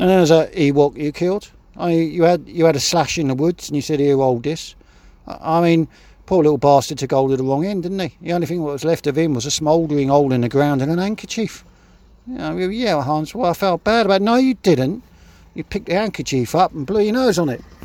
And then there's a Ewok you killed. I, you had you had a slash in the woods, and you said, "Here, hold this." I, I mean, poor little bastard took hold of the wrong end, didn't he? The only thing that was left of him was a smouldering hole in the ground and an handkerchief. You know, yeah, Hans. Well, I felt bad about. It. No, you didn't. You picked the handkerchief up and blew your nose on it.